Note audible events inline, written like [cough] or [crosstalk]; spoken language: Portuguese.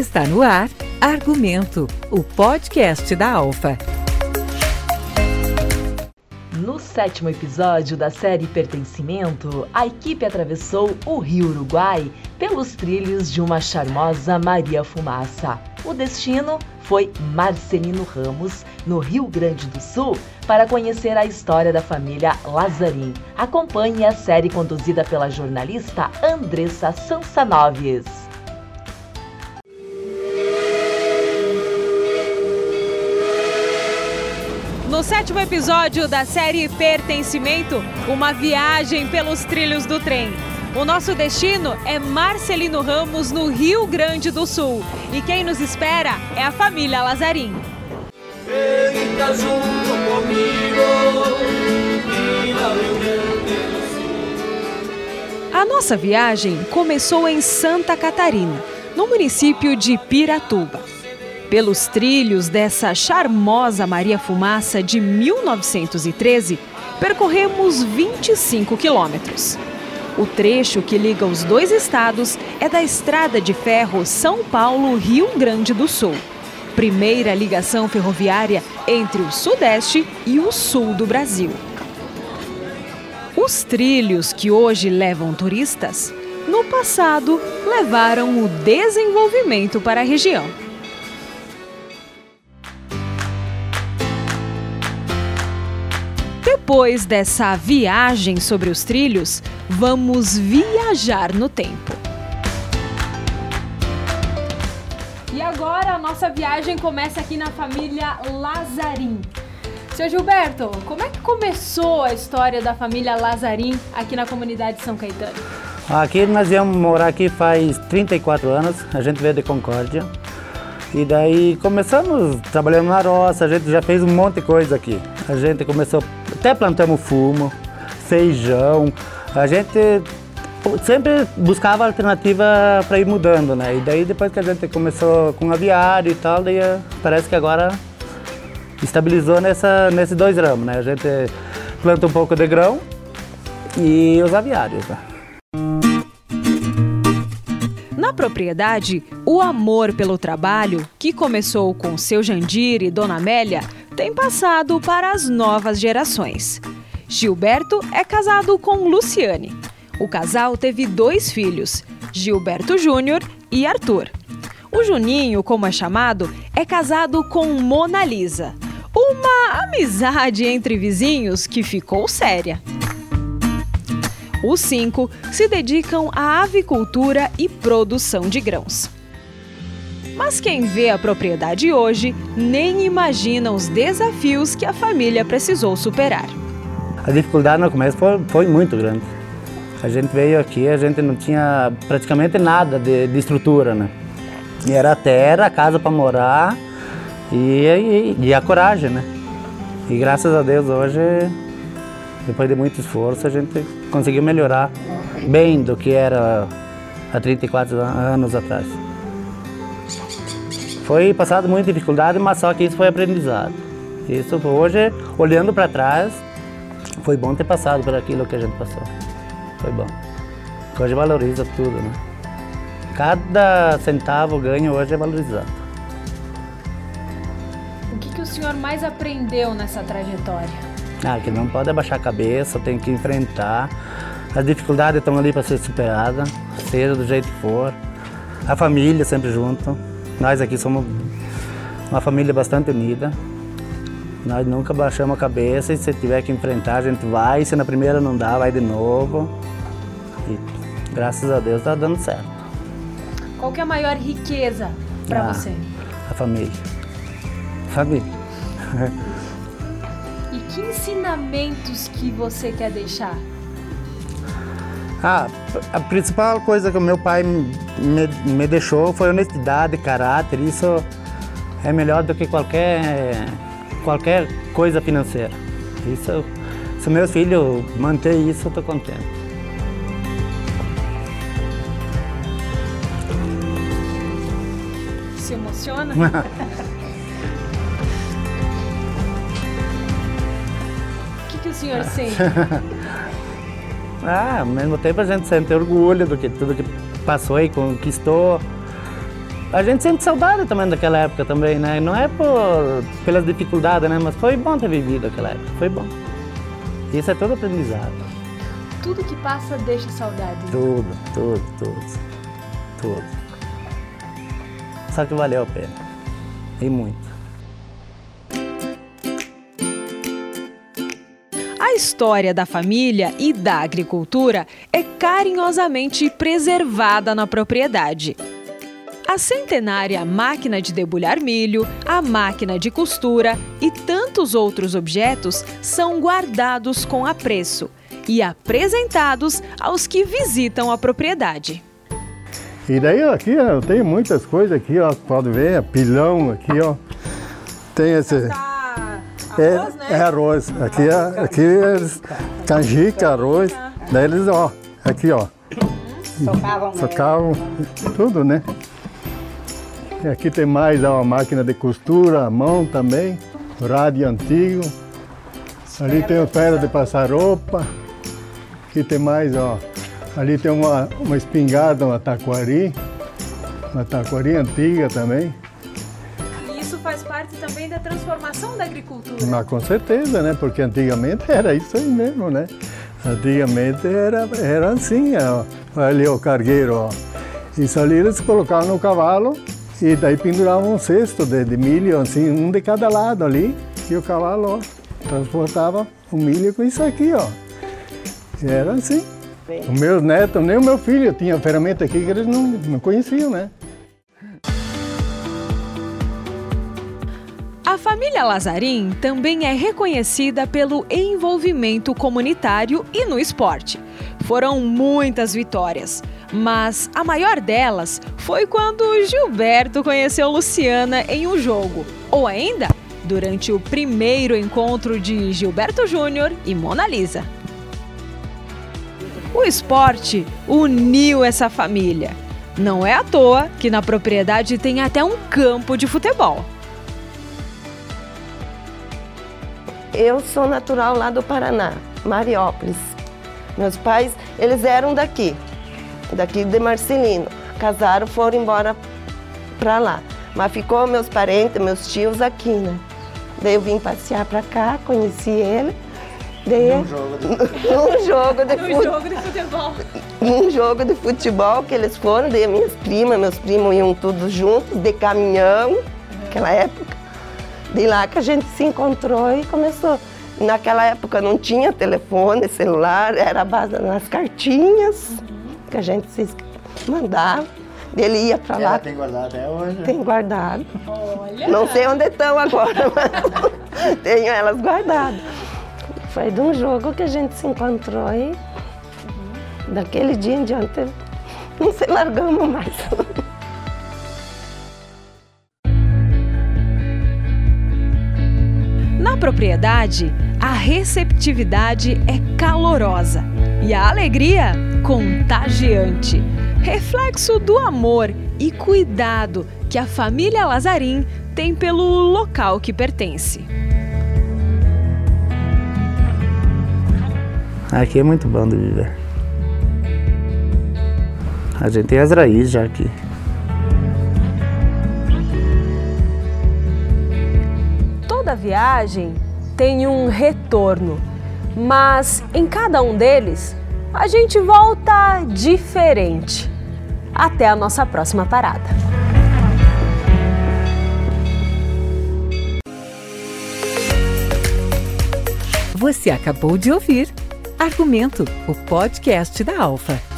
Está no ar Argumento, o podcast da Alfa. No sétimo episódio da série Pertencimento, a equipe atravessou o Rio Uruguai pelos trilhos de uma charmosa Maria Fumaça. O destino foi Marcelino Ramos, no Rio Grande do Sul, para conhecer a história da família Lazarim. Acompanhe a série conduzida pela jornalista Andressa Sansanoves. No sétimo episódio da série Pertencimento, uma viagem pelos trilhos do trem. O nosso destino é Marcelino Ramos, no Rio Grande do Sul. E quem nos espera é a família Lazarim. A nossa viagem começou em Santa Catarina, no município de Piratuba. Pelos trilhos dessa charmosa Maria Fumaça de 1913, percorremos 25 quilômetros. O trecho que liga os dois estados é da estrada de ferro São Paulo-Rio Grande do Sul, primeira ligação ferroviária entre o Sudeste e o Sul do Brasil. Os trilhos que hoje levam turistas, no passado levaram o desenvolvimento para a região. Depois dessa viagem sobre os trilhos, vamos viajar no tempo. E agora a nossa viagem começa aqui na família Lazarim. Seu Gilberto, como é que começou a história da família Lazarim aqui na comunidade de São Caetano? Aqui nós viemos morar aqui faz 34 anos, a gente veio de Concórdia. E daí começamos, trabalhando na roça, a gente já fez um monte de coisa aqui. A gente começou, até plantamos fumo, feijão. A gente sempre buscava alternativa para ir mudando, né? E daí depois que a gente começou com aviário e tal, daí parece que agora estabilizou nessa, nesses dois ramos, né? A gente planta um pouco de grão e os aviários, né? Na propriedade, o amor pelo trabalho, que começou com seu Jandir e Dona Amélia, tem passado para as novas gerações. Gilberto é casado com Luciane. O casal teve dois filhos, Gilberto Júnior e Arthur. O Juninho, como é chamado, é casado com Mona Lisa. Uma amizade entre vizinhos que ficou séria. Os cinco se dedicam à avicultura e produção de grãos. Mas quem vê a propriedade hoje nem imagina os desafios que a família precisou superar. A dificuldade no começo foi, foi muito grande. A gente veio aqui, a gente não tinha praticamente nada de, de estrutura, né? E era terra, casa para morar e, e, e a coragem, né? E graças a Deus hoje depois de muito esforço, a gente conseguiu melhorar bem do que era há 34 anos atrás. Foi passado muita dificuldade, mas só que isso foi aprendizado. Isso hoje, olhando para trás, foi bom ter passado por aquilo que a gente passou. Foi bom. Hoje valoriza tudo, né? Cada centavo ganho hoje é valorizado. O que, que o senhor mais aprendeu nessa trajetória? Ah, que não pode abaixar a cabeça, tem que enfrentar. As dificuldades estão ali para ser superadas, seja do jeito que for. A família sempre junto. Nós aqui somos uma família bastante unida. Nós nunca baixamos a cabeça e se tiver que enfrentar, a gente vai. Se na primeira não dá, vai de novo. E graças a Deus está dando certo. Qual que é a maior riqueza para ah, você? A família. Família. que ensinamentos que você quer deixar? Ah, a principal coisa que o meu pai me, me deixou foi honestidade, caráter. Isso é melhor do que qualquer, qualquer coisa financeira. Isso, se meus filhos manter isso, eu estou contente. Se emociona? [laughs] o senhor sente? [laughs] ah, ao mesmo tempo a gente sente orgulho do que tudo que passou e conquistou. a gente sente saudade também daquela época também, né? Não é por, pelas dificuldades, né? Mas foi bom ter vivido aquela época, foi bom. Isso é todo aprendizado. Tudo que passa deixa saudade. Tudo, tudo, tudo. Tudo. Só que valeu a pena. E muito. A história da família e da agricultura é carinhosamente preservada na propriedade. A centenária máquina de debulhar milho, a máquina de costura e tantos outros objetos são guardados com apreço e apresentados aos que visitam a propriedade. E daí aqui ó, tem muitas coisas aqui, ó, pode ver, pilão aqui, ó. Tem esse é, arroz, né? é arroz. Aqui é, aqui é canjica, arroz. Daí eles, ó, aqui, ó. Socavam Socavam tudo, né? E aqui tem mais ó, a máquina de costura, a mão também, rádio antigo. Ali tem o ferro de passar roupa. Aqui tem mais, ó. Ali tem uma, uma espingarda, uma taquari. Uma taquari antiga também. Também da transformação da agricultura. Mas com certeza, né? Porque antigamente [laughs] era isso aí mesmo, né? Antigamente era, era assim, ó. Ali o cargueiro, ó. Isso ali eles colocavam no cavalo e daí penduravam um cesto de, de milho, assim, um de cada lado ali. E o cavalo, ó, transportava o milho com isso aqui, ó. E era assim. Os meus netos, nem o meu filho tinha ferramenta aqui que eles não, não conheciam, né? Família Lazarim também é reconhecida pelo envolvimento comunitário e no esporte. Foram muitas vitórias, mas a maior delas foi quando Gilberto conheceu Luciana em um jogo, ou ainda durante o primeiro encontro de Gilberto Júnior e Mona Lisa. O esporte uniu essa família. Não é à toa que na propriedade tem até um campo de futebol. Eu sou natural lá do Paraná, Mariópolis. Meus pais, eles eram daqui, daqui de Marcelino. Casaram, foram embora para lá. Mas ficou meus parentes, meus tios aqui, né? Daí eu vim passear para cá, conheci ele. Daí, num jogo de, [laughs] num jogo de fute- jogo de futebol. num jogo de futebol que eles foram, daí minhas primas, meus primos iam todos juntos, de caminhão, naquela época. De lá que a gente se encontrou e começou. Naquela época não tinha telefone, celular, era a base das cartinhas que a gente se mandava. Ele ia para lá, tem guardado até hoje. tem guardado. Não sei onde estão agora, [laughs] mas tenho elas guardadas. Foi de um jogo que a gente se encontrou e daquele dia em diante não se largamos mais. Propriedade, a receptividade é calorosa e a alegria contagiante. Reflexo do amor e cuidado que a família Lazarim tem pelo local que pertence. Aqui é muito bom de viver. A gente tem as raízes já aqui. Toda viagem tem um retorno, mas em cada um deles a gente volta diferente. Até a nossa próxima parada. Você acabou de ouvir Argumento, o podcast da Alfa.